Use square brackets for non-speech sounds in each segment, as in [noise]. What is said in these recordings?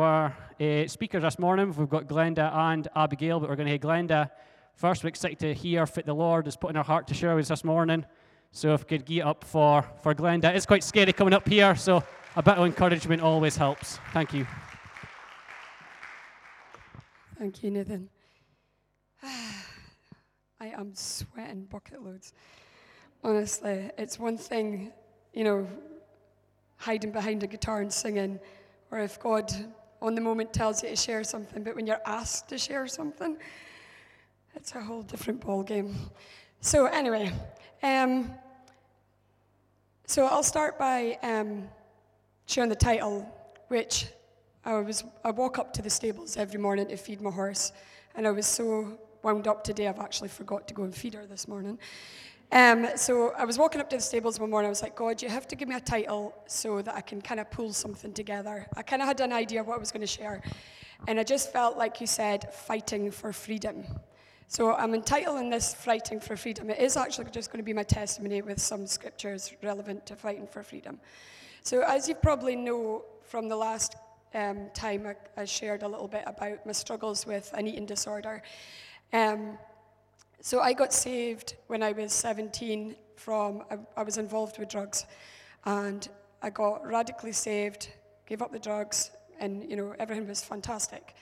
our uh, speakers this morning. We've got Glenda and Abigail, but we're going to hear Glenda first. We're excited to hear what the Lord is putting our heart to share with us this morning. So if we could get up for, for Glenda. It's quite scary coming up here, so a bit of encouragement always helps. Thank you. Thank you, Nathan. [sighs] I am sweating bucket loads. Honestly, it's one thing, you know, hiding behind a guitar and singing, or if God on the moment tells you to share something, but when you're asked to share something, it's a whole different ball game. So anyway, um, so I'll start by um, sharing the title, which I was I walk up to the stables every morning to feed my horse, and I was so wound up today I've actually forgot to go and feed her this morning. Um, so I was walking up to the stables one morning. I was like, God, you have to give me a title so that I can kind of pull something together. I kind of had an idea of what I was going to share, and I just felt like you said, fighting for freedom. So I'm entitling this Fighting for Freedom. It is actually just going to be my testimony with some scriptures relevant to fighting for freedom. So, as you probably know from the last um, time, I, I, shared a little bit about my struggles with an eating disorder. Um, so, I got saved when I was 17 from, I, I was involved with drugs. And I got radically saved, gave up the drugs, and, you know, everything was fantastic.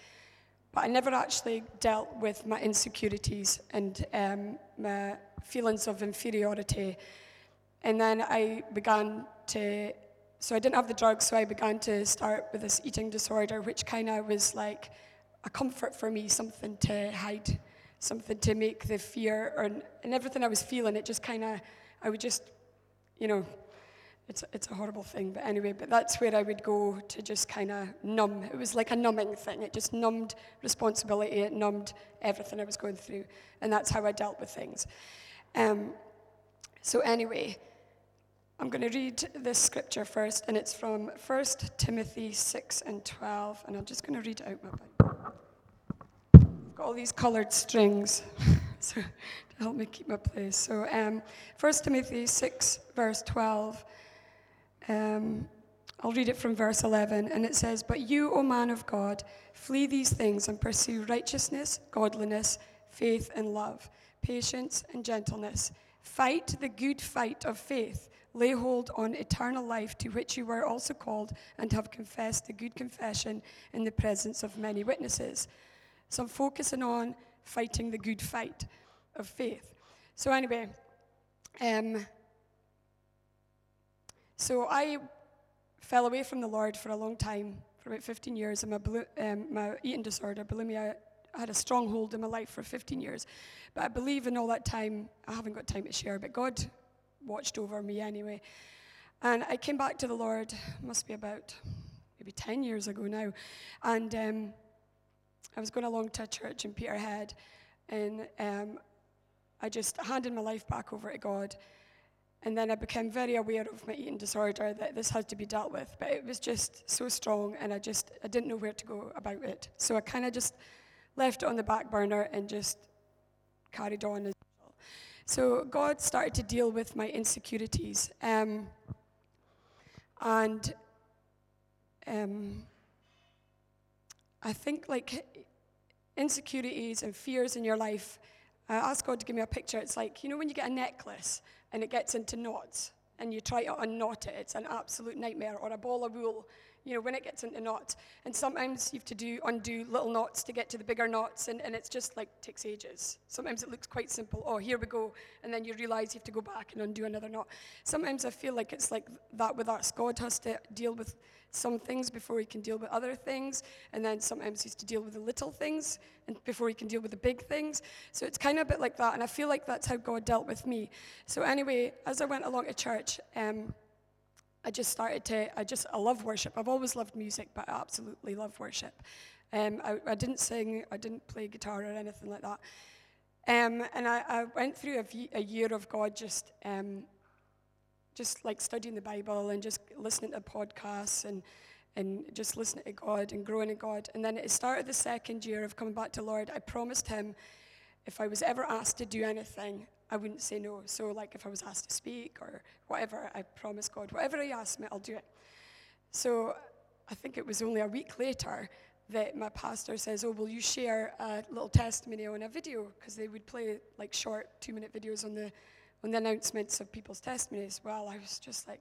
But I never actually dealt with my insecurities and um, my feelings of inferiority. And then I began to, so I didn't have the drugs, so I began to start with this eating disorder, which kind of was like a comfort for me, something to hide, something to make the fear or, and everything I was feeling, it just kind of, I would just, you know, it's, it's a horrible thing, but anyway, but that's where I would go to just kind of numb. It was like a numbing thing. It just numbed responsibility, it numbed everything I was going through, and that's how I dealt with things. Um, so, anyway, I'm going to read this scripture first, and it's from 1 Timothy 6 and 12, and I'm just going to read it out my Bible. All these colored strings [laughs] so, to help me keep my place. So, um, 1 Timothy 6, verse 12. Um, I'll read it from verse 11, and it says, But you, O man of God, flee these things and pursue righteousness, godliness, faith, and love, patience, and gentleness. Fight the good fight of faith. Lay hold on eternal life to which you were also called and have confessed the good confession in the presence of many witnesses. So I'm focusing on fighting the good fight of faith. So, anyway, um, so I fell away from the Lord for a long time, for about 15 years, and my, um, my eating disorder, bulimia, I had a stronghold in my life for 15 years. But I believe in all that time, I haven't got time to share, but God watched over me anyway. And I came back to the Lord, must be about maybe 10 years ago now. And um, I was going along to a church in Peterhead, and um, I just handed my life back over to God. And then I became very aware of my eating disorder that this had to be dealt with. But it was just so strong, and I just I didn't know where to go about it. So I kind of just left it on the back burner and just carried on as. So God started to deal with my insecurities, um, and um, I think like insecurities and fears in your life. I asked God to give me a picture. It's like you know when you get a necklace and it gets into knots and you try to unknot it, it's an absolute nightmare. Or a ball of wool, you know, when it gets into knots. And sometimes you have to do undo little knots to get to the bigger knots, and, and it's just like takes ages. Sometimes it looks quite simple. Oh, here we go. And then you realize you have to go back and undo another knot. Sometimes I feel like it's like that with us. God has to deal with some things before he can deal with other things. And then sometimes he's to deal with the little things and before he can deal with the big things. So it's kind of a bit like that. And I feel like that's how God dealt with me. So anyway, as I went along to church, um, I just started to, I just, I love worship. I've always loved music, but I absolutely love worship. Um, I, I, didn't sing, I didn't play guitar or anything like that. Um, and I, I, went through a, a, year of God just um, just like studying the Bible and just listening to podcasts and, and just listening to God and growing in God. And then at the start of the second year of coming back to Lord, I promised Him if I was ever asked to do anything, I wouldn't say no. So, like if I was asked to speak or whatever, I promised God, whatever He asked me, I'll do it. So, I think it was only a week later that my pastor says, "Oh, will you share a little testimony on a video?" Because they would play like short two-minute videos on the on the announcements of people's testimonies. Well, I was just like,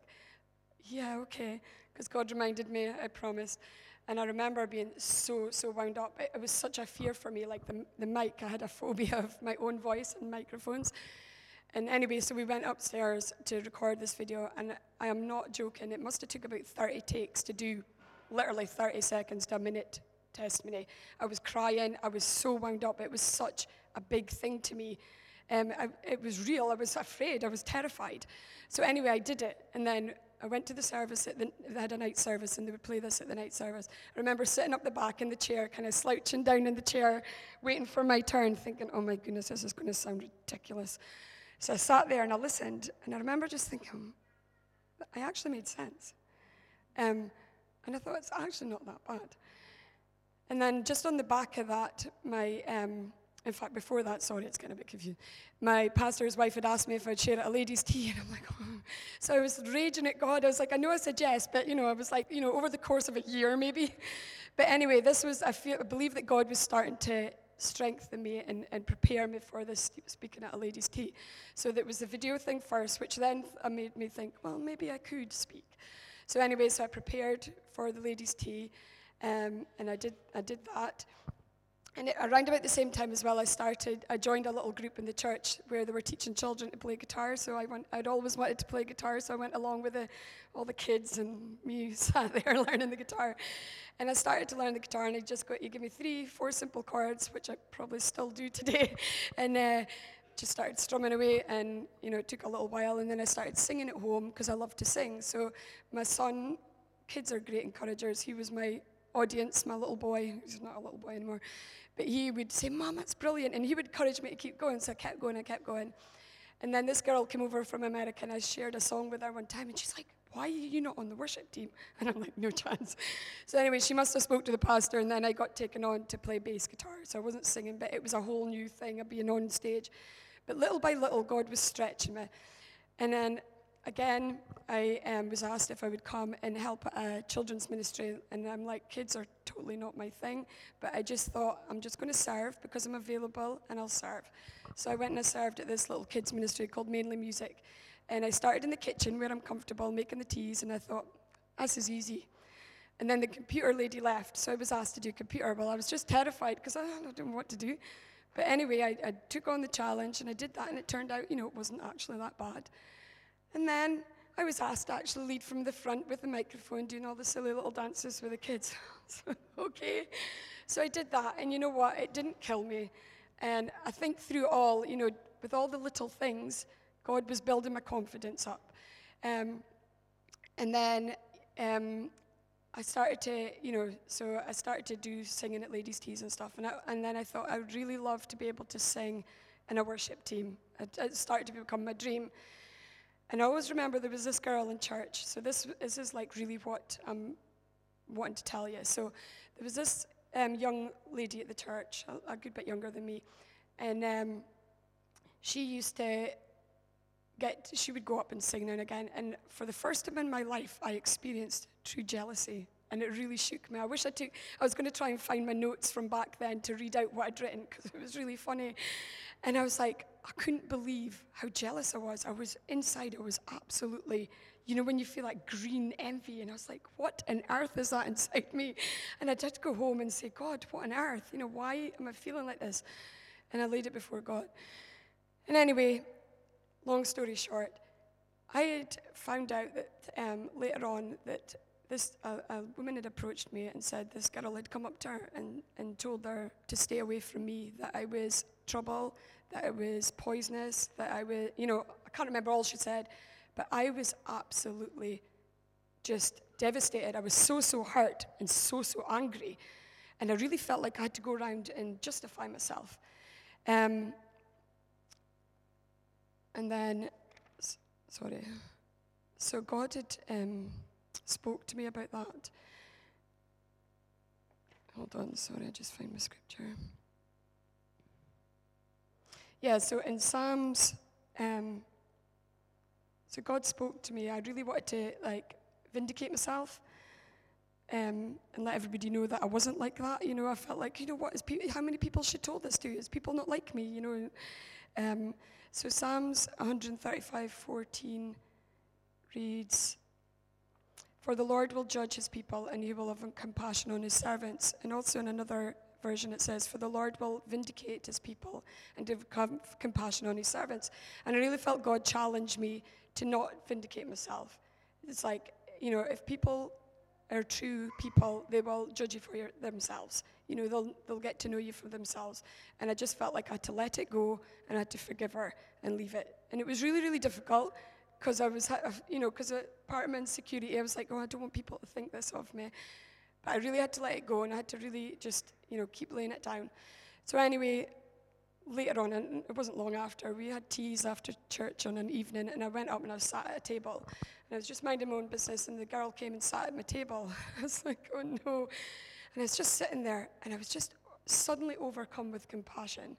"Yeah, okay," because God reminded me, I promised. And I remember being so, so wound up. It, it was such a fear for me, like the, the mic. I had a phobia of my own voice and microphones. And anyway, so we went upstairs to record this video, and I am not joking. It must have took about 30 takes to do literally 30 seconds to a minute testimony. I was crying. I was so wound up. It was such a big thing to me. Um, I, it was real. I was afraid. I was terrified. So anyway, I did it, and then I went to the service. At the, they had a night service, and they would play this at the night service. I remember sitting up the back in the chair, kind of slouching down in the chair, waiting for my turn, thinking, "Oh my goodness, this is going to sound ridiculous." So I sat there and I listened, and I remember just thinking, I actually made sense. Um, and I thought, it's actually not that bad. And then just on the back of that, my, um, in fact, before that, sorry, it's getting a bit confusing. My pastor's wife had asked me if I'd share at a ladies' tea, and I'm like, oh. [laughs] so I was raging at God. I was like, I know I said yes, but you know, I was like, you know, over the course of a year maybe. [laughs] But anyway, this was, I, feel, I believe that God was starting to strengthen me and, and prepare me for this speaking at a ladies' tea. So that was the video thing first, which then made me think, well, maybe I could speak. So anyway, so I prepared for the ladies' tea, um, and I did, I did that. And around about the same time as well, I started, I joined a little group in the church where they were teaching children to play guitar. So I went, I'd always wanted to play guitar, so I went along with the, all the kids and me [laughs] sat there learning the guitar. And I started to learn the guitar, and I just got, you give me three, four simple chords, which I probably still do today. [laughs] and uh, just started strumming away, and you know, it took a little while, and then I started singing at home because I love to sing. So my son, kids are great encouragers. He was my audience, my little boy, he's not a little boy anymore, but he would say, Mom, that's brilliant. And he would encourage me to keep going. So I kept going, I kept going. And then this girl came over from America and I shared a song with her one time and she's like, why are you not on the worship team? [laughs] And I'm like, no chance. So anyway, she must have spoke to the pastor and then I got taken on to play bass guitar. So I wasn't singing, but it was a whole new thing of being on stage. But little by little, God was stretching me. And then again, I um, was asked if I would come and help a children's ministry, and I'm like, kids are totally not my thing, but I just thought I'm just going to serve because I'm available, and I'll serve. So I went and I served at this little kids ministry called Mainly Music, and I started in the kitchen where I'm comfortable making the teas, and I thought, this is easy. And then the computer lady left, so I was asked to do computer. Well, I was just terrified because I didn't know what to do. But anyway, I, I took on the challenge and I did that, and it turned out, you know, it wasn't actually that bad. And then I was asked to actually lead from the front with the microphone, doing all the silly little dances with the kids. [laughs] okay. So I did that, and you know what? It didn't kill me. And I think through all, you know, with all the little things, God was building my confidence up. Um, and then um, I started to, you know, so I started to do singing at ladies' teas and stuff. And, I, and then I thought I would really love to be able to sing in a worship team. It started to become my dream. And I always remember there was this girl in church. So this, this is like really what I'm wanting to tell you. So there was this um, young lady at the church, a, a, good bit younger than me, and um, she used to get, she would go up and sing now and again. And for the first time in my life, I experienced true jealousy. And it really shook me. I wish I took, I was going to try and find my notes from back then to read out what I'd written because it was really funny. And I was like, I couldn't believe how jealous I was. I was inside, I was absolutely, you know, when you feel like green envy. And I was like, what on earth is that inside me? And I to go home and say, God, what on earth? You know, why am I feeling like this? And I laid it before God. And anyway, long story short, I had found out that um, later on that this a, a, woman had approached me and said this girl had come up to her and, and told her to stay away from me, that I was trouble, that I was poisonous, that I was, you know, I can't remember all she said, but I was absolutely just devastated. I was so, so hurt and so, so angry. And I really felt like I had to go around and justify myself. Um, and then, sorry. So God had um, spoke to me about that. Hold on, sorry, I just found my scripture. Yeah, so in Psalms, um, so God spoke to me. I really wanted to like vindicate myself. um, and let everybody know that I wasn't like that. You know, I felt like, you know, what is pe- how many people should told this to? Is people not like me? You know, um, so Psalms 135, 14 reads, "For the Lord will judge his people, and he will have compassion on his servants." And also in another version it says, "For the Lord will vindicate his people and have compassion on his servants." And I really felt God challenge me to not vindicate myself. It's like, you know, if people are true people, they will judge you for your, themselves. You know, they'll, they'll get to know you for themselves. And I just felt like I had to let it go and I had to forgive her and leave it. And it was really, really difficult because I was, you know, because part of my insecurity, I was like, oh, I don't want people to think this of me. But I really had to let it go and I had to really just, you know, keep laying it down. So anyway, later on, and it wasn't long after, we had teas after church on an evening, and I went up and I sat at a table, and I was just minding my own business, and the girl came and sat at my table. [laughs] I was like, oh no. And I was just sitting there, and I was just suddenly overcome with compassion.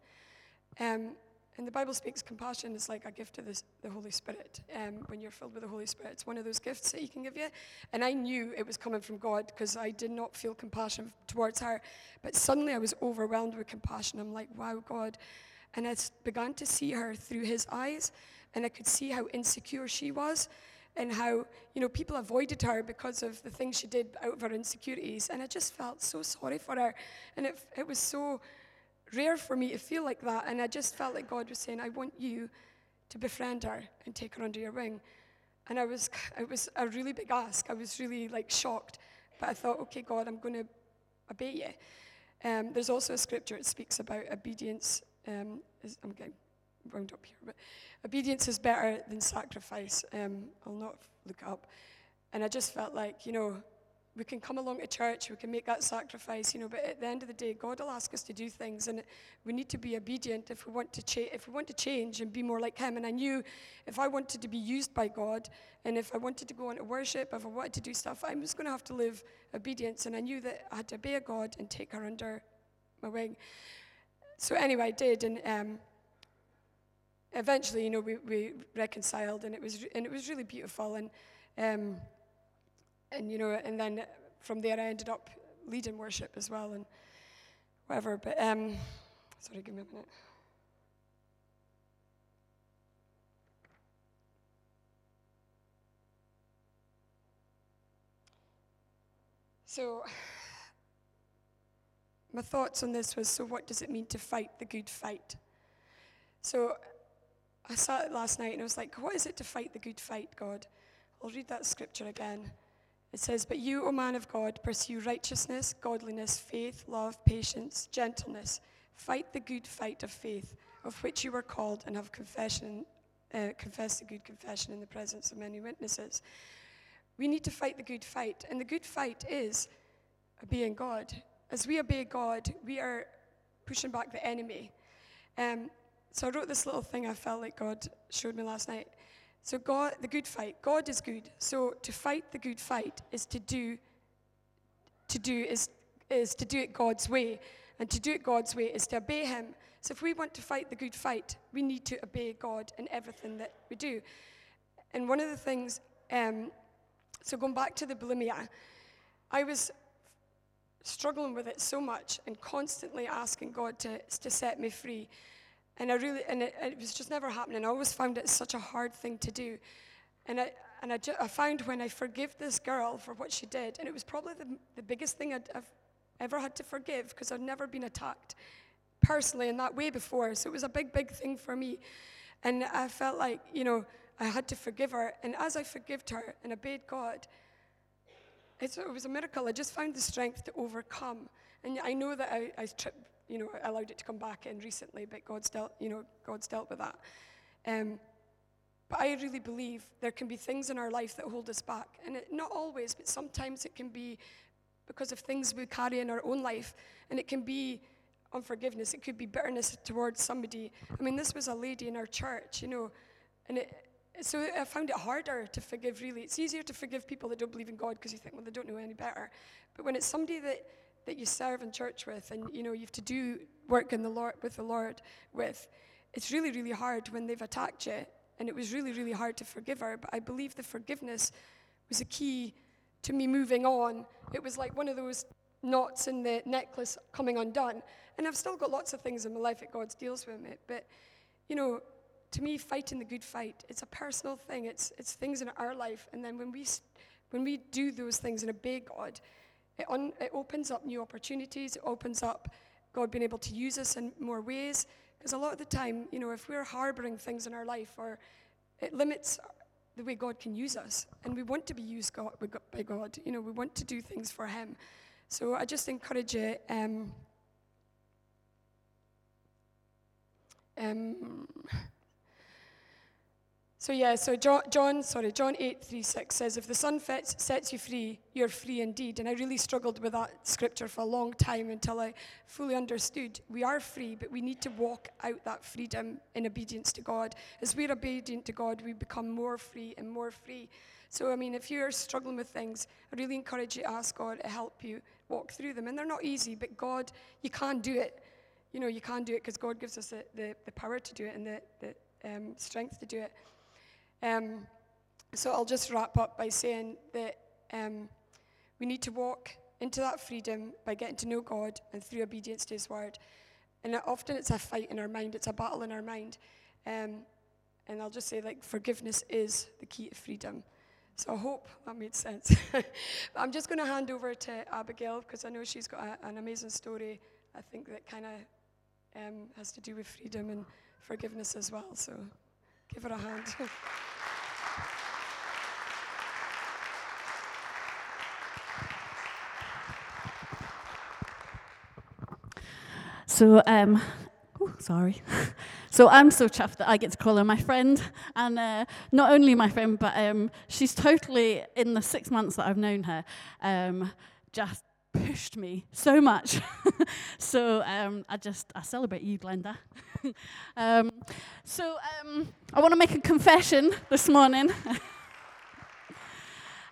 Um, and the Bible speaks compassion is like a gift of the, the Holy Spirit. Um, when you're filled with the Holy Spirit, it's one of those gifts that He can give you. And I knew it was coming from God because I did not feel compassion towards her. But suddenly I was overwhelmed with compassion. I'm like, wow, God. And I began to see her through His eyes, and I could see how insecure she was. And how, you know, people avoided her because of the things she did out of her insecurities. And I just felt so sorry for her. And it, it was so rare for me to feel like that. And I just felt like God was saying, I want you to befriend her and take her under your wing. And I was, [laughs] it was a really big ask. I was really like shocked. But I thought, okay, God, I'm going to obey you. Um, there's also a scripture that speaks about obedience. Um, is, I'm getting wound up here, but obedience is better than sacrifice. Um, I'll not look up. And I just felt like, you know, we can come along to church, we can make that sacrifice, you know, but at the end of the day, God will ask us to do things, and we need to be obedient if we want to if we want to change and be more like Him. And I knew if I wanted to be used by God, and if I wanted to go into worship, if I wanted to do stuff, I was going to have to live obedience, and I knew that I had to obey God and take her under my wing. So anyway, I did, and um, eventually, you know, we, we reconciled, and it was and it was really beautiful, and. Um, and you know, and then from there I ended up leading worship as well and whatever. But um, sorry, give me a minute. So, [sighs] my thoughts on this was so, what does it mean to fight the good fight? So, I sat last night and I was like, what is it to fight the good fight, God? I'll read that scripture again. It says, But you, O man of God, pursue righteousness, godliness, faith, love, patience, gentleness. Fight the good fight of faith, of which you were called, and have confession, uh, confessed the good confession in the presence of many witnesses. We need to fight the good fight, and the good fight is obeying God. As we obey God, we are pushing back the enemy. Um, so I wrote this little thing I felt like God showed me last night. So God, the good fight, God is good. So to fight the good fight is to do, to do is, is to do it God's way. And to do it God's way is to obey Him. So if we want to fight the good fight, we need to obey God in everything that we do. And one of the things, um, so going back to the bulimia, I was struggling with it so much and constantly asking God to, to set me free. And I really, and it, it, was just never happening. I always found it such a hard thing to do. And I, and I, ju- I found when I forgive this girl for what she did, and it was probably the, the biggest thing i have ever had to forgive because I'd never been attacked personally in that way before. So it was a big, big thing for me. And I felt like, you know, I had to forgive her. And as I forgived her and obeyed God, it was a miracle. I just found the strength to overcome. And I know that I, I tripped you know, allowed it to come back in recently, but God's dealt, you know, God's dealt with that. Um, but I really believe there can be things in our life that hold us back. And it, not always, but sometimes it can be because of things we carry in our own life. And it can be unforgiveness, it could be bitterness towards somebody. I mean, this was a lady in our church, you know, and it, so I found it harder to forgive, really. It's easier to forgive people that don't believe in God because you think, well, they don't know any better. But when it's somebody that that you serve in church with and you know you have to do work in the Lord with the Lord with, it's really, really hard when they've attacked you. And it was really, really hard to forgive her. But I believe the forgiveness was a key to me moving on, it was like one of those knots in the necklace coming undone. And I've still got lots of things in my life that God deals with me. But, you know, to me, fighting the good fight, it's a personal thing. It's, it's things in our life. And then when we, when we do those things and obey God, it, un, it opens up new opportunities. It opens up God being able to use us in more ways. Because a lot of the time, you know, if we're harboring things in our life, or it limits the way God can use us, and we want to be used God, by God, you know, we want to do things for Him. So I just encourage you. Um, um, so yeah, so John, John, sorry, John 8, 3, 6 says, if the Son fets, sets you free, you're free indeed. And I really struggled with that scripture for a long time until I fully understood we are free, but we need to walk out that freedom in obedience to God. As we're obedient to God, we become more free and more free. So, I mean, if you're struggling with things, I really encourage you to ask God to help you walk through them. And they're not easy, but God, you can't do it. You know, you can't do it because God gives us the, the, the, power to do it and the, the um, strength to do it. Um, so I'll just wrap up by saying that um, we need to walk into that freedom by getting to know God and through obedience to His word. And often it's a fight in our mind, it's a battle in our mind. Um, and I'll just say, like, forgiveness is the key to freedom. So I hope that made sense. [laughs] I'm just going to hand over to Abigail because I know she's got a, an amazing story, I think, that kind of um, has to do with freedom and forgiveness as well. So give her a hand. [laughs] So, um, oh, sorry. [laughs] so I'm so chuffed that I get to call her my friend, and uh, not only my friend, but um, she's totally in the six months that I've known her, um, just pushed me so much. [laughs] so um, I just I celebrate you, Glenda. [laughs] um, so um, I want to make a confession this morning.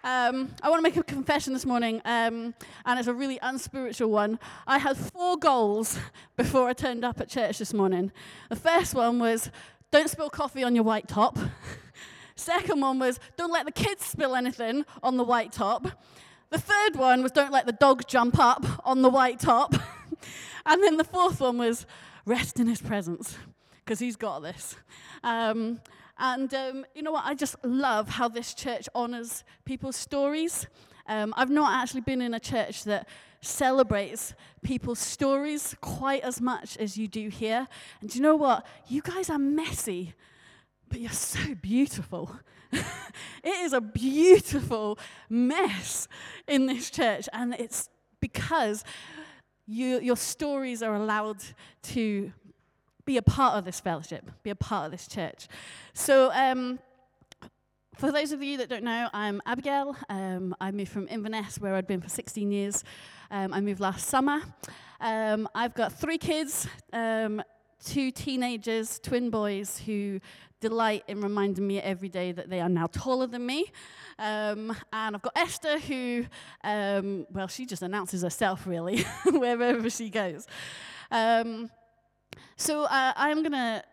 Um, I want to make a confession this morning, um, and it's a really unspiritual one. I had four goals [laughs] before I turned up at church this morning. The first one was don't spill coffee on your white top. [laughs] Second one was don't let the kids spill anything on the white top. The third one was don't let the dog jump up on the white top. [laughs] and then the fourth one was rest in his presence, because he's got this. Um, and um, you know what? I just love how this church honors people's stories. Um, I've not actually been in a church that celebrates people's stories quite as much as you do here. And do you know what? You guys are messy, but you're so beautiful. [laughs] it is a beautiful mess in this church, and it's because you, your stories are allowed to be a part of this fellowship, be a part of this church. So, um, for those of you that don't know, I'm Abigail. Um, I moved from Inverness, where I'd been for 16 years. Um, I moved last summer. Um, I've got three kids, um, two teenagers, twin boys, who delight in reminding me every day that they are now taller than me. Um, and I've got Esther, who, um, well, she just announces herself really [laughs] wherever she goes. Um, so uh, I'm going to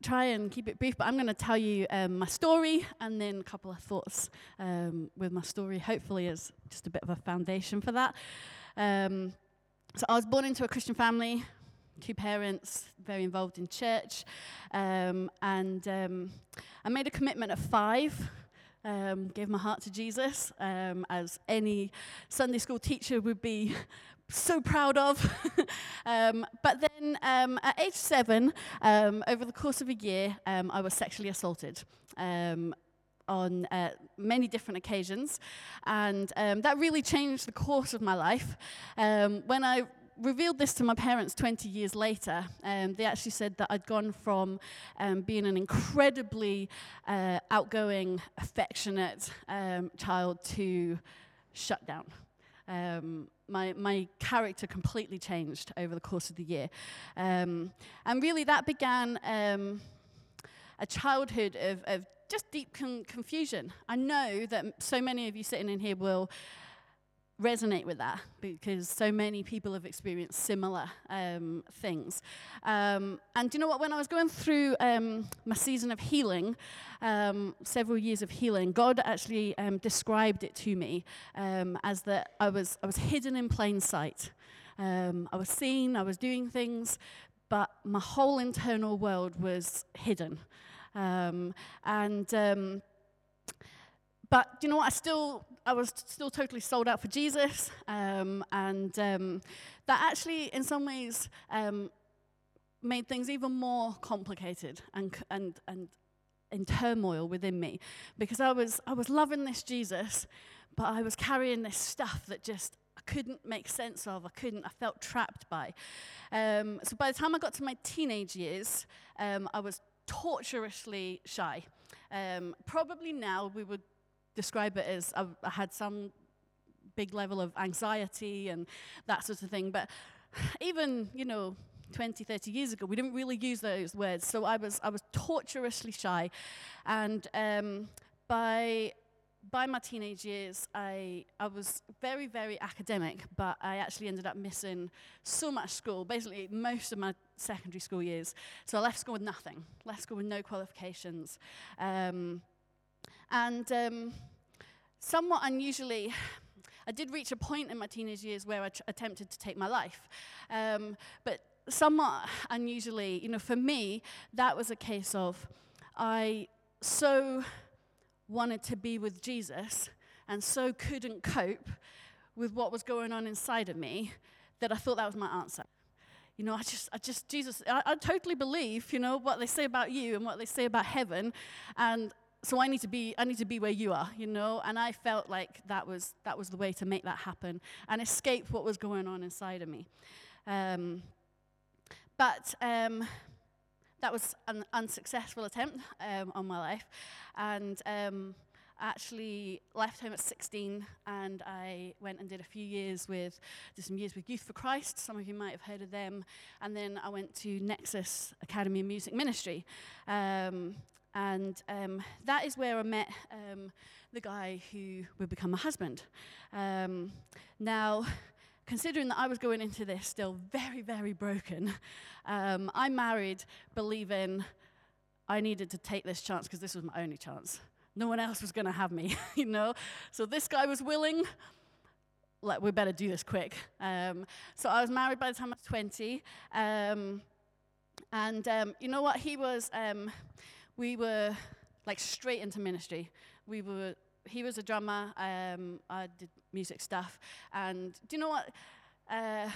try and keep it brief, but I'm going to tell you um, my story and then a couple of thoughts um, with my story, hopefully, as just a bit of a foundation for that. Um, so I was born into a Christian family, two parents, very involved in church, um, and um, I made a commitment at five. Um, gave my heart to Jesus, as any Sunday school teacher would be so proud of. [laughs] um, but then um, at age seven, um, over the course of a year, um, I was sexually assaulted um, on uh, many different occasions. And um, that really changed the course of my life. when I revealed this to my parents 20 years later, um, they actually said that I'd gone from um, being an incredibly uh, outgoing, affectionate um, child to shut down. Um, my, my character completely changed over the course of the year. Um, and really, that began um, a childhood of, of just deep con- confusion. I know that so many of you sitting in here will resonate with that because so many people have experienced similar um, things. Um, and you know what? When I was going through um, my season of healing, um, several years of healing, God actually um, described it to me um, as that I was I was hidden in plain sight. I was seen, I was doing things, but my whole internal world was hidden. and but you know what? I still, I was still totally sold out for Jesus, um, and um, that actually, in some ways, um, made things even more complicated and and and in turmoil within me, because I was I was loving this Jesus, but I was carrying this stuff that just I couldn't make sense of. I couldn't. I felt trapped by. Um, so by the time I got to my teenage years, um, I was torturously shy. Um, probably now we would describe it as I, I had some big level of anxiety and that sort of thing. But even, you know, 20, 30 years ago, we didn't really use those words. So I was, I was torturously shy. And um, by, by my teenage years, I, I was very, very academic, but I actually ended up missing so much school, basically most of my secondary school years. So I left school with nothing, left school with no qualifications. Um, and um, somewhat unusually, I did reach a point in my teenage years where I attempted to take my life. Um, but somewhat unusually, you know, for me, that was a case of I so wanted to be with Jesus and so couldn't cope with what was going on inside of me that I thought that was my answer. You know, I just, I just, Jesus, I, I totally believe, you know, what they say about you and what they say about heaven. And so I need to be I need to be where you are, you know. And I felt like that was that was the way to make that happen and escape what was going on inside of me. Um, but um, that was an unsuccessful attempt um, on my life, and um, actually left home at 16 and I went and did a few years with, did some years with Youth for Christ. Some of you might have heard of them. And then I went to Nexus Academy of Music Ministry. Um, and um, that is where I met um, the guy who would become my husband. Um, now, considering that I was going into this still very, very broken, um, I married believing I needed to take this chance because this was my only chance. No one else was going to have me, [laughs] you know? So this guy was willing. Like, we better do this quick. Um, so I was married by the time I was 20. Um, and you know what? He was we were like straight into ministry. We were, he was a drummer, um, I did music stuff. And do you know what? Uh,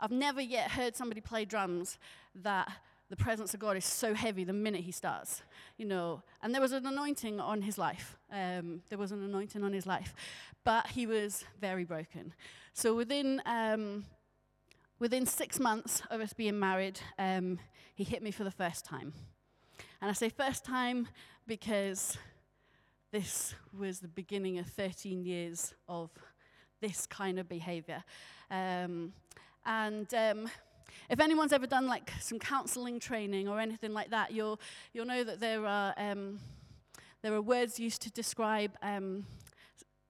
I've never yet heard somebody play drums that the presence of God is so heavy the minute he starts, you know. And there was an anointing on his life. Um, there was an anointing on his life, but he was very broken. So within um, within six months of us being married, um, he hit me for the first time. And I say first time because this was the beginning of 13 years of this kind of behavior. Um, and um, if anyone's ever done like some counseling training or anything like that, you'll, you'll know that there are, um, there are words used to describe um,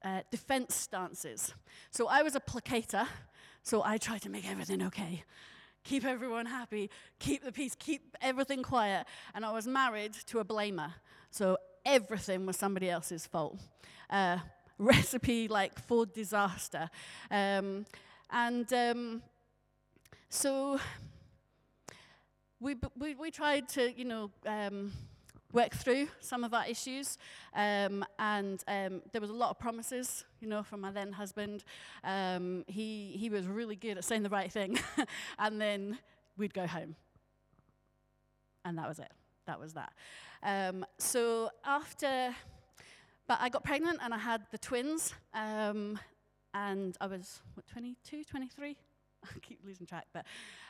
uh, defense stances. So I was a placater, so I tried to make everything okay keep everyone happy, keep the peace, keep everything quiet. And I was married to a blamer. So everything was somebody else's fault. Uh, [laughs] recipe like for disaster. Um, and um, so we, we, we, tried to, you know, um, work through some of our issues. Um, and um, there was a lot of promises, you know, from my then husband. Um, he, he was really good at saying the right thing. [laughs] and then we'd go home. And that was it. That was that. Um, so after, but I got pregnant and I had the twins. Um, and I was, what, 22, 23? I [laughs] keep losing track, but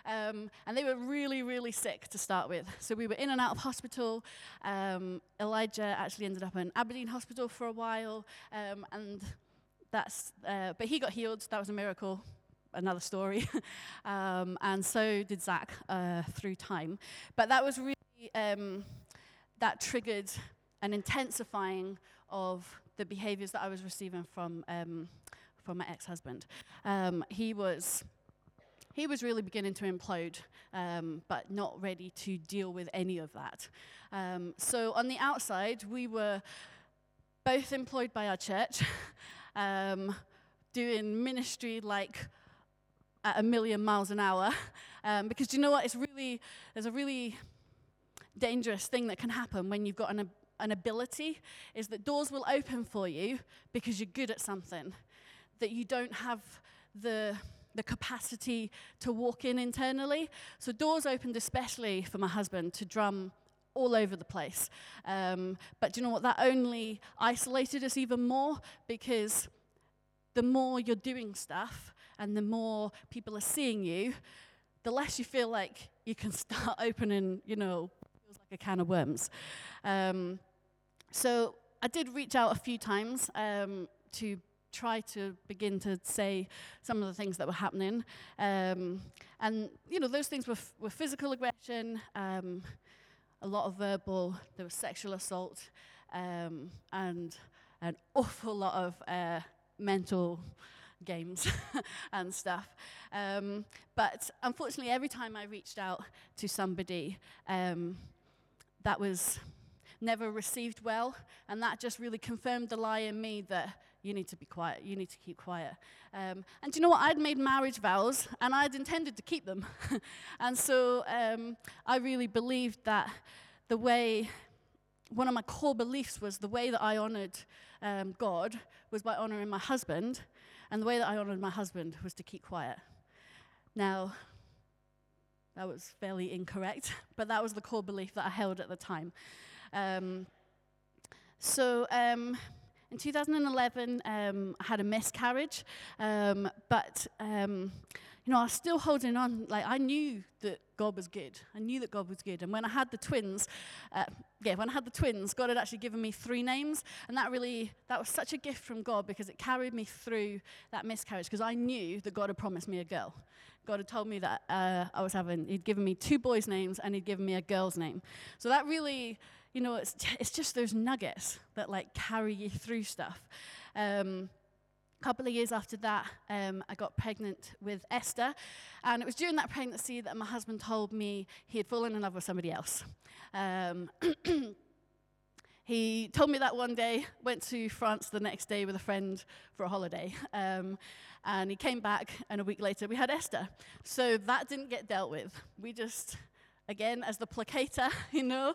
um, and they were really, really sick to start with. So we were in and out of hospital. Um, Elijah actually ended up in Aberdeen Hospital for a while, um, and that's. Uh, but he got healed. That was a miracle. Another story, [laughs] um, and so did Zach uh, through time. But that was really um, that triggered an intensifying of the behaviors that I was receiving from um, for my ex-husband. Um, he was he was really beginning to implode, um, but not ready to deal with any of that. Um, so on the outside, we were both employed by our church, [laughs] um, doing ministry like at a million miles an hour. [laughs] Um, because you know what? It's really, there's a really dangerous thing that can happen when you've got an, an ability, is that doors will open for you because you're good at something that you don't have the the capacity to walk in internally. So doors opened especially for my husband to drum all over the place. Um, but do you know what? That only isolated us even more because the more you're doing stuff and the more people are seeing you, the less you feel like you can [laughs] start opening, you know, feels like a can of worms. Um, so I did reach out a few times um, to try to begin to say some of the things that were happening. Um, and, you know, those things were, were physical aggression, um, a lot of verbal, there was sexual assault, um, and an awful lot of uh, mental games [laughs] and stuff. Um, but unfortunately, every time I reached out to somebody, um, that was never received well, and that just really confirmed the lie in me that you need to be quiet, you need to keep quiet. Um, and do you know what? I'd made marriage vows, and I'd intended to keep them. [laughs] and so um, I really believed that the way, one of my core beliefs was the way that I honored um, God was by honoring my husband, and the way that I honored my husband was to keep quiet. Now, that was fairly incorrect, [laughs] but that was the core belief that I held at the time. Um, so um, in 2011, um, I had a miscarriage, um, but um, you know, I was still holding on. Like I knew that God was good. I knew that God was good. And when I had the twins, uh, yeah, when I had the twins, God had actually given me three names, and that really that was such a gift from God because it carried me through that miscarriage because I knew that God had promised me a girl. God had told me that uh, I was having. He'd given me two boys' names and he'd given me a girl's name. So that really you know, it's, [laughs] it's just those nuggets that like carry you through stuff. Um, a couple of years after that, um, I got pregnant with Esther. And it was during that pregnancy that my husband told me he had fallen in love with somebody else. Um, [clears throat] he told me that one day, went to France the next day with a friend for a holiday. Um, and he came back, and a week later, we had Esther. So that didn't get dealt with. We just, again, as the placater, [laughs] you know,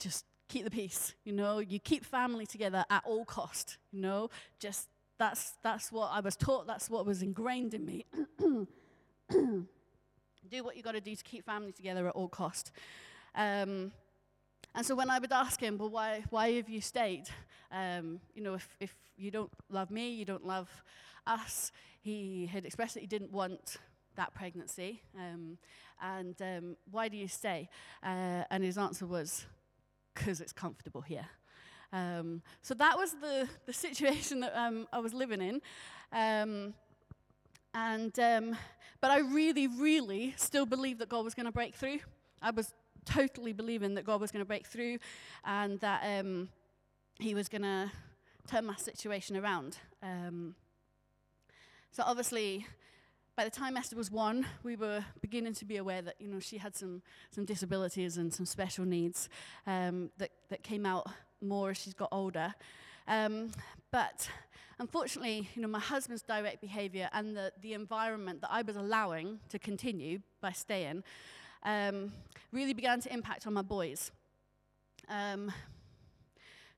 just keep the peace. You know, you keep family together at all cost. You know, just that's that's what I was taught. That's what was ingrained in me. [clears throat] do what you got to do to keep family together at all cost. Um, and so when I would ask him, well, why, why have you stayed? Um, you know, if, if you don't love me, you don't love us, he had expressed that he didn't want that pregnancy. Um, and um, why do you stay? Uh, and his answer was, because it's comfortable here. Um, so that was the, the situation that um, I was living in. Um, and, um, but I really, really still believed that God was going to break through. I was totally believing that God was going to break through and that um, He was going to turn my situation around. Um, so obviously, by the time Esther was one, we were beginning to be aware that you know she had some some disabilities and some special needs um, that that came out more as she's got older. Um, but unfortunately, you know, my husband's direct behaviour and the the environment that I was allowing to continue by staying um, really began to impact on my boys. Um,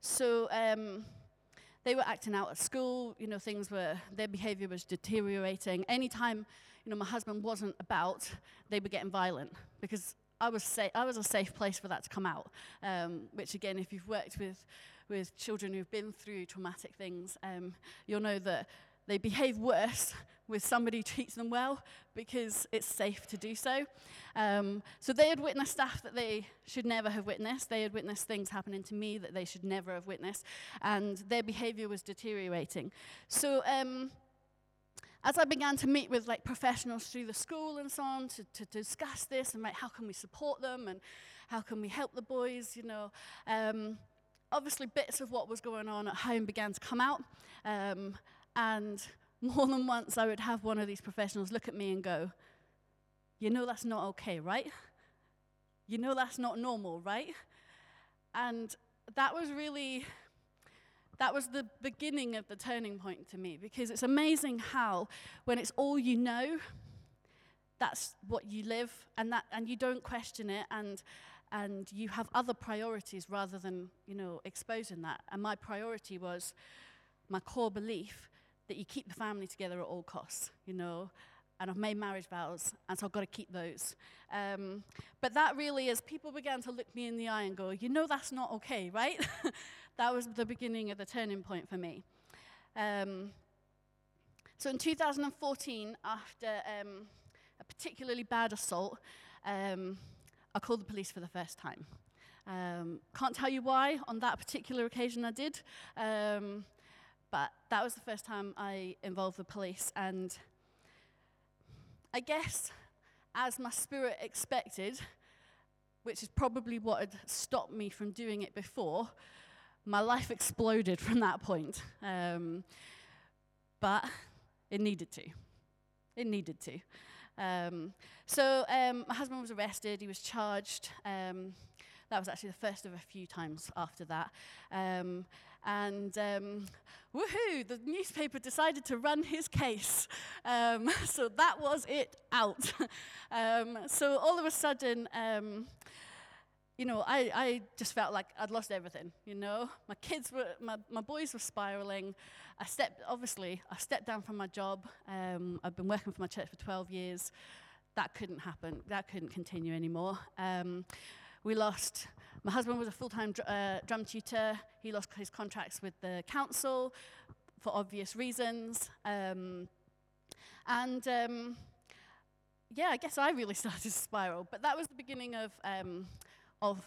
so um, they were acting out at school. You know, things were, their behavior was deteriorating. Anytime, you know, my husband wasn't about, they were getting violent because I was, sa- I was a safe place for that to come out. Um, which, again, if you've worked with, with children who've been through traumatic things, um, you'll know that they behave worse [laughs] with somebody who treats them well because it's safe to do so. Um, so they had witnessed stuff that they should never have witnessed. They had witnessed things happening to me that they should never have witnessed, and their behavior was deteriorating. So um, as I began to meet with like professionals through the school and so on to, to discuss this and like how can we support them and how can we help the boys, you know, um, obviously bits of what was going on at home began to come out. Um, and more than once I would have one of these professionals look at me and go, You know that's not okay, right? You know that's not normal, right? And that was really that was the beginning of the turning point to me because it's amazing how when it's all you know that's what you live and that and you don't question it and and you have other priorities rather than you know exposing that and my priority was my core belief that you keep the family together at all costs you know and I've made marriage vows, and so I've got to keep those. Um, but that really, as people began to look me in the eye and go, you know, that's not okay, right? [laughs] that was the beginning of the turning point for me. Um, so in 2014, after um, a particularly bad assault, um, I called the police for the first time. Um, can't tell you why on that particular occasion I did, um, but that was the first time I involved the police, and I guess, as my spirit expected, which is probably what had stopped me from doing it before, my life exploded from that point. Um, but it needed to. It needed to. Um, so um, my husband was arrested, he was charged. Um, that was actually the first of a few times after that. Um, and um, woohoo, the newspaper decided to run his case. Um, [laughs] so that was it out. [laughs] um, so all of a sudden, um, you know, I, I just felt like I'd lost everything, you know. My kids were, my, my boys were spiraling. I stepped, obviously, I stepped down from my job. Um, I've been working for my church for 12 years. That couldn't happen. That couldn't continue anymore. Um, we lost, my husband was a full time dr- uh, drum tutor. He lost his contracts with the council for obvious reasons. Um, and um, yeah, I guess I really [laughs] started to spiral. But that was the beginning of, um, of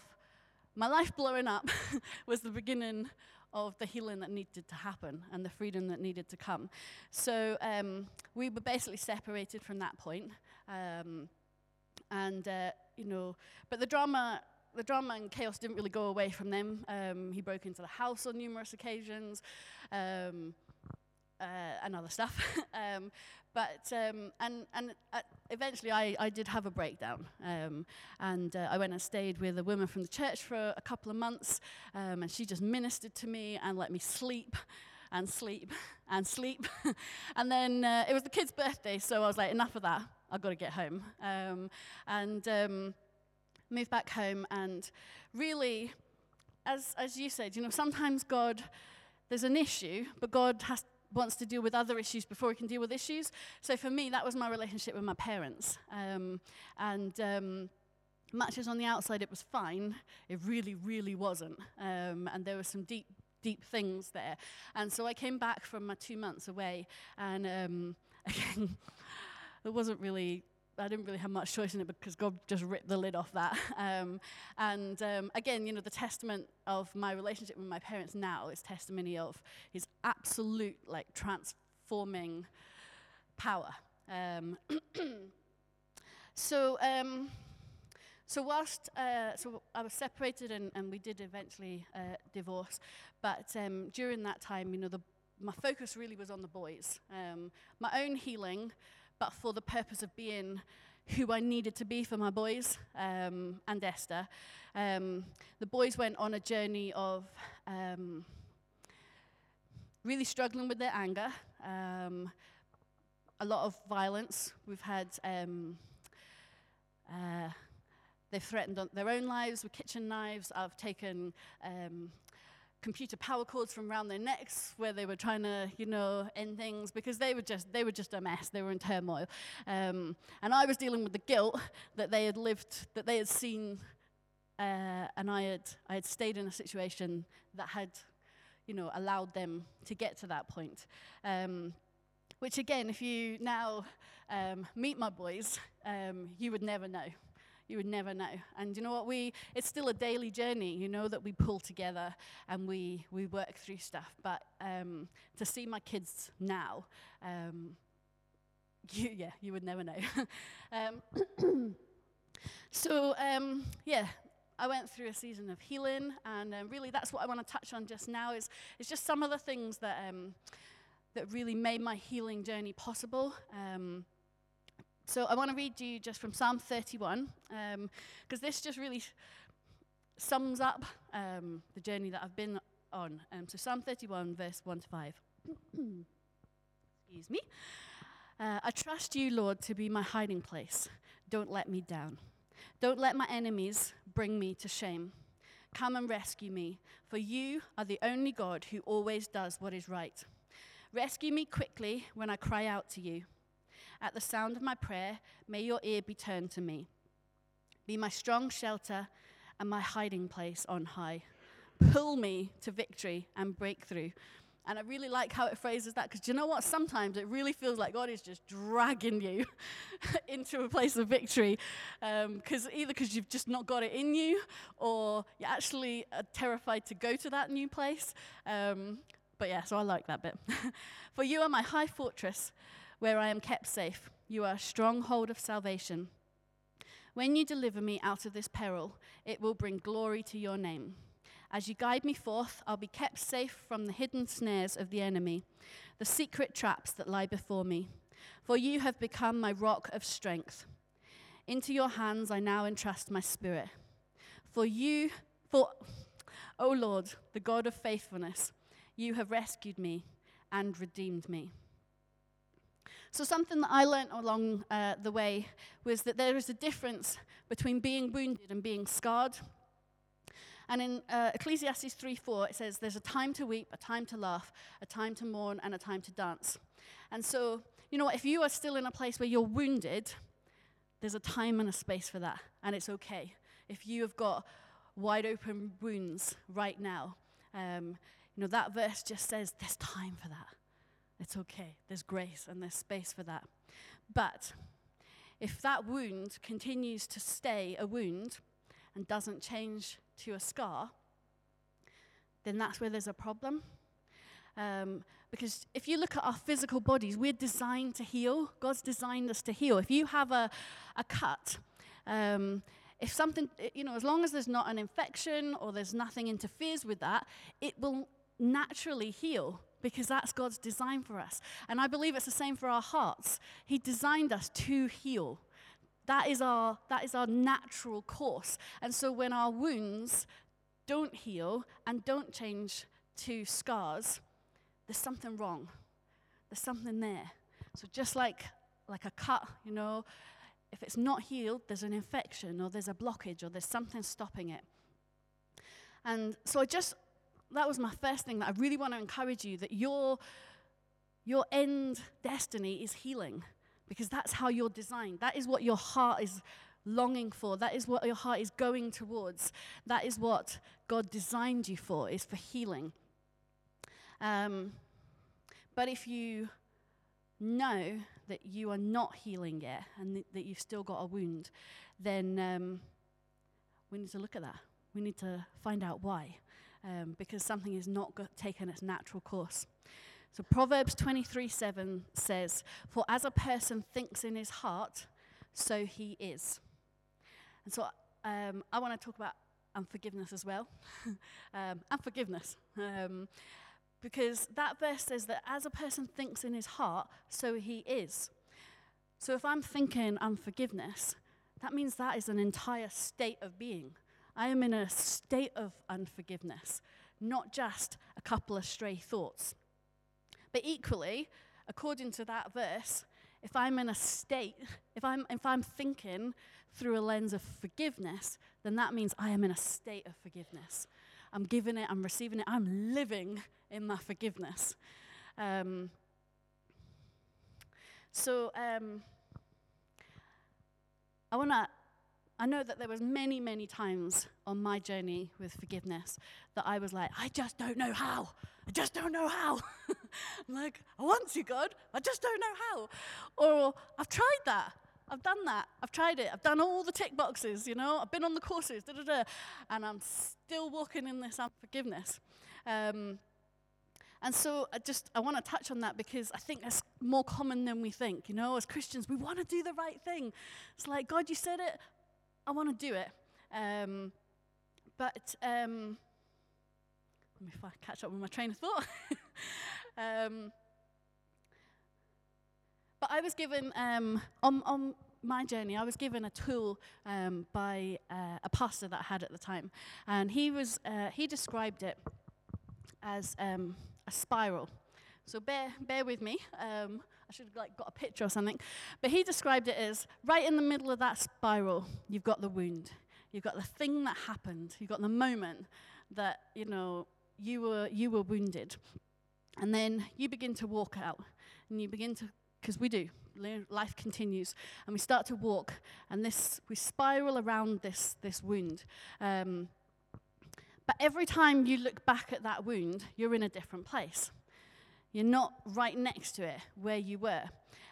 my life blowing up, [laughs] was the beginning of the healing that needed to happen and the freedom that needed to come. So um, we were basically separated from that point. Um, and uh, you know, but the drama, the drama and chaos didn't really go away from them. Um, he broke into the house on numerous occasions. Um, uh, and other stuff. [laughs] um, but um, and and uh, eventually, I, I did have a breakdown, um, and uh, I went and stayed with a woman from the church for a couple of months, um, and she just ministered to me and let me sleep. And sleep [laughs] and sleep. [laughs] and then uh, it was the kid's birthday, so I was like, enough of that. I've got to get home. Um, and um, moved back home. And really, as, as you said, you know, sometimes God, there's an issue, but God has, wants to deal with other issues before he can deal with issues. So for me, that was my relationship with my parents. Um, and um, much as on the outside it was fine, it really, really wasn't. Um, and there were some deep, deep things there. And so I came back from my two months away, and um, [laughs] again, there wasn't really I didn't really have much choice in it because God just ripped the lid off that. [laughs] Um, and um, again, you know, the testament of my relationship with my parents now is testimony of His absolute, like, transforming power. Um, [clears throat] so, um, so whilst uh, so I was separated and, and we did eventually uh, divorce, but um, during that time, you know, the, my focus really was on the boys, um, my own healing but for the purpose of being who I needed to be for my boys um, and Esther. Um, the boys went on a journey of um, really struggling with their anger, um, a lot of violence. We've had. Um, uh, they've threatened their own lives with kitchen knives. I've taken um, computer power cords from around their necks where they were trying to, you know, end things because they were just they were just a mess. They were in turmoil, um, and I was dealing with the guilt that they had lived, that they had seen, uh, and I had I had stayed in a situation that had, you know, allowed them to get to that point. Um, which again, if you now um, meet my boys, um, you would never know you would never know. And you know what? We it's still a daily journey. You know that we pull together and we we work through stuff. But um, to see my kids now, um, [laughs] you, yeah, you would never know. [laughs] um, [coughs] so um, yeah. I went through a season of healing, and um, really, that's what I want to touch on just now. Is is just some of the things that um, that really made my healing journey possible. Um, so I want to read you just from Psalm 31, because um, this just really sums up um, the journey that I've been on. Um, so Psalm 31, verse 1 to 5. [clears throat] Excuse me. Uh, I trust you, Lord, to be my hiding place. Don't let me down. Don't let my enemies bring me to shame. Come and rescue me, for you are the only God who always does what is right. Rescue me quickly when I cry out to you. At the sound of my prayer, may your ear be turned to me. Be my strong shelter and my hiding place on high. Pull me to victory and breakthrough. And I really like how it phrases that because you know what? Sometimes it really feels like God is just dragging you [laughs] into a place of victory. Because um, either because you've just not got it in you or you're actually uh, terrified to go to that new place. Um, but yeah, so I like that bit. [laughs] For you are my high fortress where I am kept safe. You are a stronghold of salvation. When you deliver me out of this peril, it will bring glory to your name. As you guide me forth, I'll be kept safe from the hidden snares of the enemy, the secret traps that lie before me. For you have become my rock of strength. Into your hands I now entrust my spirit. For you, for, O Lord, the God of faithfulness, you have rescued me and redeemed me. So, something that I learned along uh, the way was that there is a difference between being wounded and being scarred. And in uh, Ecclesiastes 3 4, it says, There's a time to weep, a time to laugh, a time to mourn, and a time to dance. And so, you know, if you are still in a place where you're wounded, there's a time and a space for that, and it's okay. If you have got wide open wounds right now, um, you know, that verse just says there's time for that. It's okay. There's grace and there's space for that. But if that wound continues to stay a wound and doesn't change to a scar, then that's where there's a problem. Um, because if you look at our physical bodies, we're designed to heal. God's designed us to heal. If you have a, a cut, um, if something, you know, as long as there's not an infection or there's nothing interferes with that, it will naturally heal because that's God's design for us. And I believe it's the same for our hearts. He designed us to heal. That is our, that is our natural course. And so when our wounds don't heal and don't change to scars, there's something wrong. There's something there. So just like, like a cut, you know, if it's not healed, there's an infection or there's a blockage or there's something stopping it. And so I just, that was my first thing that I really want to encourage you that your, your end destiny is healing because that's how you're designed. That is what your heart is longing for. That is what your heart is going towards. That is what God designed you for, is for healing. Um, but if you know that you are not healing yet and that you've still got a wound, then um, we need to look at that. We need to find out why, um, because something is not taken its natural course. So Proverbs 23 7 says, For as a person thinks in his heart, so he is. And so um, I want to talk about unforgiveness as well. [laughs] um, unforgiveness. Um, because that verse says that as a person thinks in his heart, so he is. So if I'm thinking unforgiveness, that means that is an entire state of being. I am in a state of unforgiveness, not just a couple of stray thoughts. But equally, according to that verse, if I'm in a state, if I'm, if I'm thinking through a lens of forgiveness, then that means I am in a state of forgiveness. I'm giving it, I'm receiving it, I'm living in my forgiveness. Um, so um, I want to I know that there was many, many times on my journey with forgiveness that I was like, I just don't know how. I just don't know how. [laughs] Like, I want to, God. I just don't know how. Or I've tried that. I've done that. I've tried it. I've done all the tick boxes, you know. I've been on the courses, da da da, and I'm still walking in this unforgiveness. Um, and so I just I want to touch on that because I think it's more common than we think. You know, as Christians, we want to do the right thing. It's like God, you said it. I want to do it. Um, but um, let me catch up with my train of thought. [laughs] um, but I was given um, on, on my journey, I was given a tool um, by uh, a pastor that I had at the time, and he was uh, he described it as um, a spiral. So bear bear with me. Um, I should have like got a picture or something, but he described it as right in the middle of that spiral. You've got the wound. You've got the thing that happened. You've got the moment that you know you were you were wounded, and then you begin to walk out, and you begin to because we do. Life continues. And we start to walk. And this we spiral around this this wound. Um, but every time you look back at that wound you're in a different place you're not right next to it where you were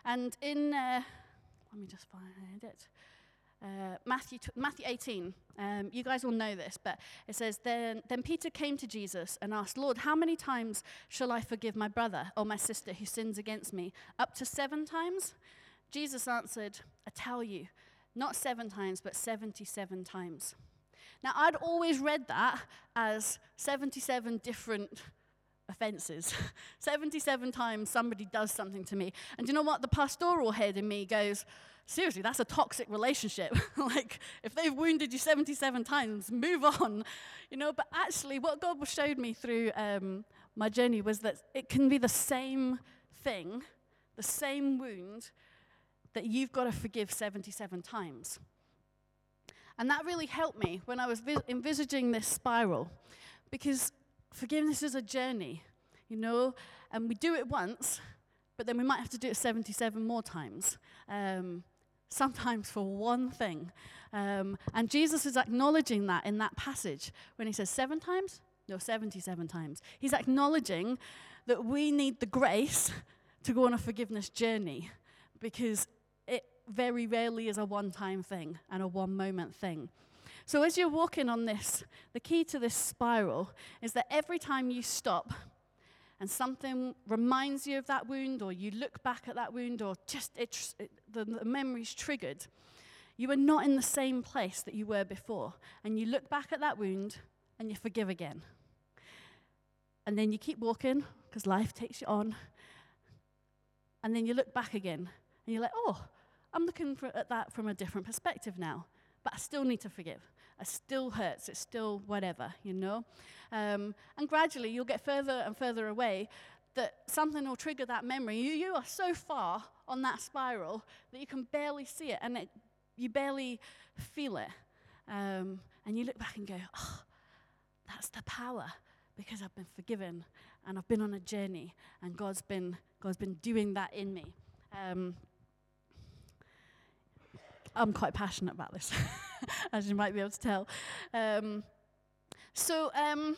and in uh, let me just find it uh, Matthew, Matthew 18, um, you guys will know this, but it says, then, then Peter came to Jesus and asked, Lord, how many times shall I forgive my brother or my sister who sins against me? Up to seven times? Jesus answered, I tell you, not seven times, but 77 times. Now, I'd always read that as 77 different offenses. [laughs] 77 times somebody does something to me. And you know what? The pastoral head in me goes, seriously, that's a toxic relationship. [laughs] like, if they've wounded you 77 times, move on. [laughs] You know, but actually, what God showed me through um, my journey was that it can be the same thing, the same wound, that you've got to forgive 77 times. And that really helped me when I was vis- envisaging this spiral, because forgiveness is a journey, you know, and we do it once, but then we might have to do it 77 more times. Um, sometimes for one thing. Um, and Jesus is acknowledging that in that passage when he says seven times? No, 77 times. He's acknowledging that we need the grace to go on a forgiveness journey because it very rarely is a one time thing and a one moment thing. So, as you're walking on this, the key to this spiral is that every time you stop and something reminds you of that wound, or you look back at that wound, or just it, it, the, the memory's triggered, you are not in the same place that you were before. And you look back at that wound and you forgive again. And then you keep walking because life takes you on. And then you look back again and you're like, oh, I'm looking for, at that from a different perspective now. But I still need to forgive. It still hurts. It's still whatever, you know? Um, and gradually you'll get further and further away that something will trigger that memory. You, you are so far on that spiral that you can barely see it and it, you barely feel it. Um, and you look back and go, oh, that's the power because I've been forgiven and I've been on a journey and God's been, God's been doing that in me. Um, I'm quite passionate about this, [laughs] [laughs] as you might be able to tell. Um, so um,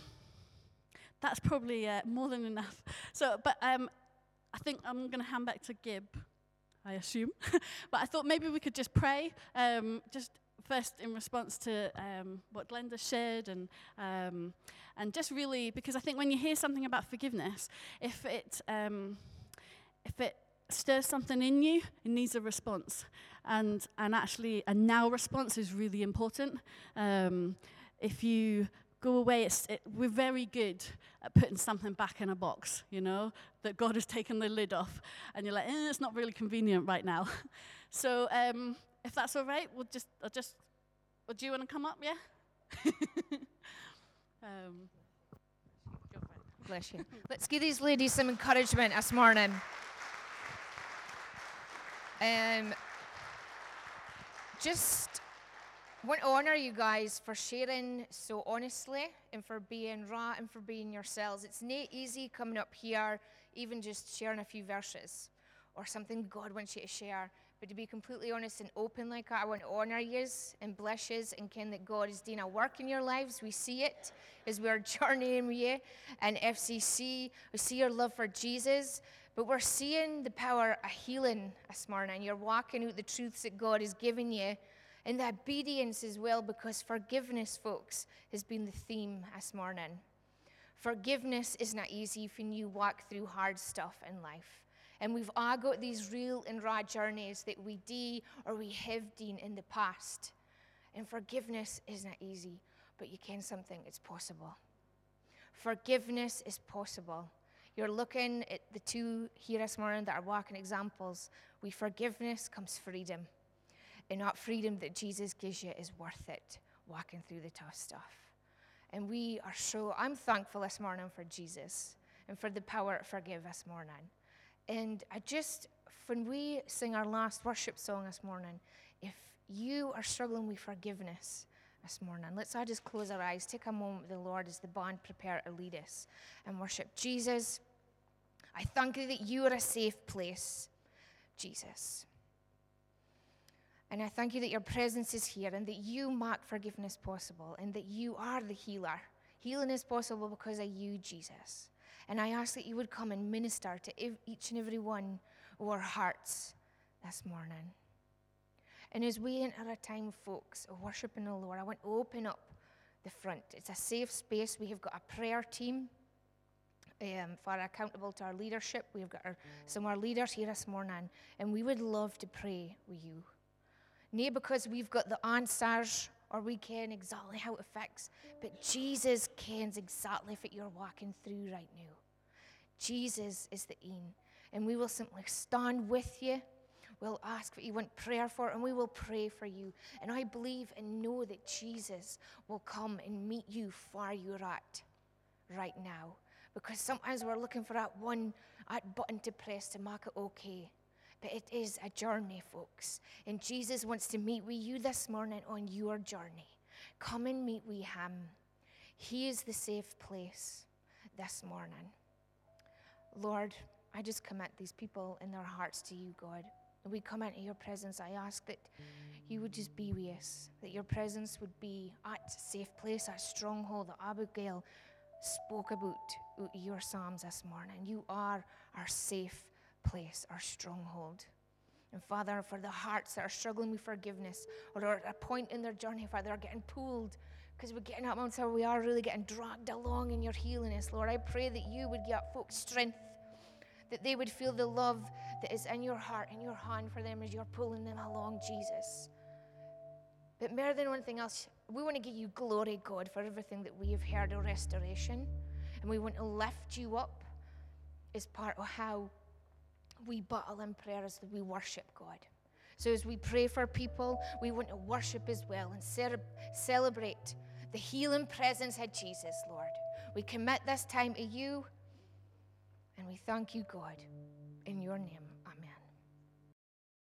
that's probably uh, more than enough. [laughs] So, but um, I think I'm going to hand back to Gib, I assume. [laughs] but I thought maybe we could just pray, um, just first in response to um, what Glenda shared, and um, and just really because I think when you hear something about forgiveness, if it um, if it stirs something in you, it needs a response. And, and actually, a now response is really important. Um, if you go away, it, we're very good at putting something back in a box, you know, that God has taken the lid off. And you're like, eh, it's not really convenient right now. [laughs] so um, if that's all right, we'll just, I'll just, well, do you want to come up, yeah? [laughs] um, Bless you. Let's give these ladies some encouragement this morning. Um, just want to honor you guys for sharing so honestly and for being raw and for being yourselves. It's not easy coming up here, even just sharing a few verses or something God wants you to share. But to be completely honest and open like that, I want to honor yous and bless you and ken that God is doing a work in your lives. We see it as we're [laughs] journeying with you and FCC. We see your love for Jesus. But we're seeing the power of healing this morning. You're walking out the truths that God has given you and the obedience as well, because forgiveness, folks, has been the theme this morning. Forgiveness is not easy when you walk through hard stuff in life. And we've all got these real and raw journeys that we do or we have done in the past. And forgiveness is not easy, but you can something, it's possible. Forgiveness is possible. You're looking at the two here this morning that are walking examples. With forgiveness comes freedom. And that freedom that Jesus gives you is worth it, walking through the tough stuff. And we are so, I'm thankful this morning for Jesus and for the power to forgive this morning. And I just, when we sing our last worship song this morning, if you are struggling with forgiveness this morning, let's all just close our eyes, take a moment with the Lord as the band prepare to lead us and worship. Jesus, I thank you that you are a safe place, Jesus. And I thank you that your presence is here and that you make forgiveness possible and that you are the healer. Healing is possible because of you, Jesus. And I ask that you would come and minister to each and every one of our hearts this morning. And as we enter a time, folks, of worshiping the Lord, I want to open up the front. It's a safe space. We have got a prayer team um, for accountable to our leadership. We've got our, some of our leaders here this morning, and we would love to pray with you. Not because we've got the answers or we can exactly how it affects, but Jesus kens exactly what you're walking through right now. Jesus is the aim, and we will simply stand with you. We'll ask what you want prayer for, and we will pray for you. And I believe and know that Jesus will come and meet you where you're at right now. Because sometimes we're looking for that one button to press to make it okay. But it is a journey, folks. And Jesus wants to meet with you this morning on your journey. Come and meet with Him. He is the safe place this morning. Lord, I just commit these people in their hearts to you, God. We come into your presence. I ask that you would just be with us, that your presence would be at safe place, at stronghold that Abigail spoke about your Psalms this morning. You are our safe place, our stronghold. And Father, for the hearts that are struggling with forgiveness or are at a point in their journey, Father, are getting pulled because we're getting up mountains where we are really getting dragged along in your healing us, Lord. I pray that you would give folks strength, that they would feel the love that is in your heart, and your hand for them as you're pulling them along, Jesus. But more than one thing else, we want to give you glory, God, for everything that we have heard of restoration. And we want to lift you up as part of how we battle in prayer as we worship God. So as we pray for people, we want to worship as well and celebrate the healing presence of Jesus, Lord. We commit this time to you and we thank you, God, in your name.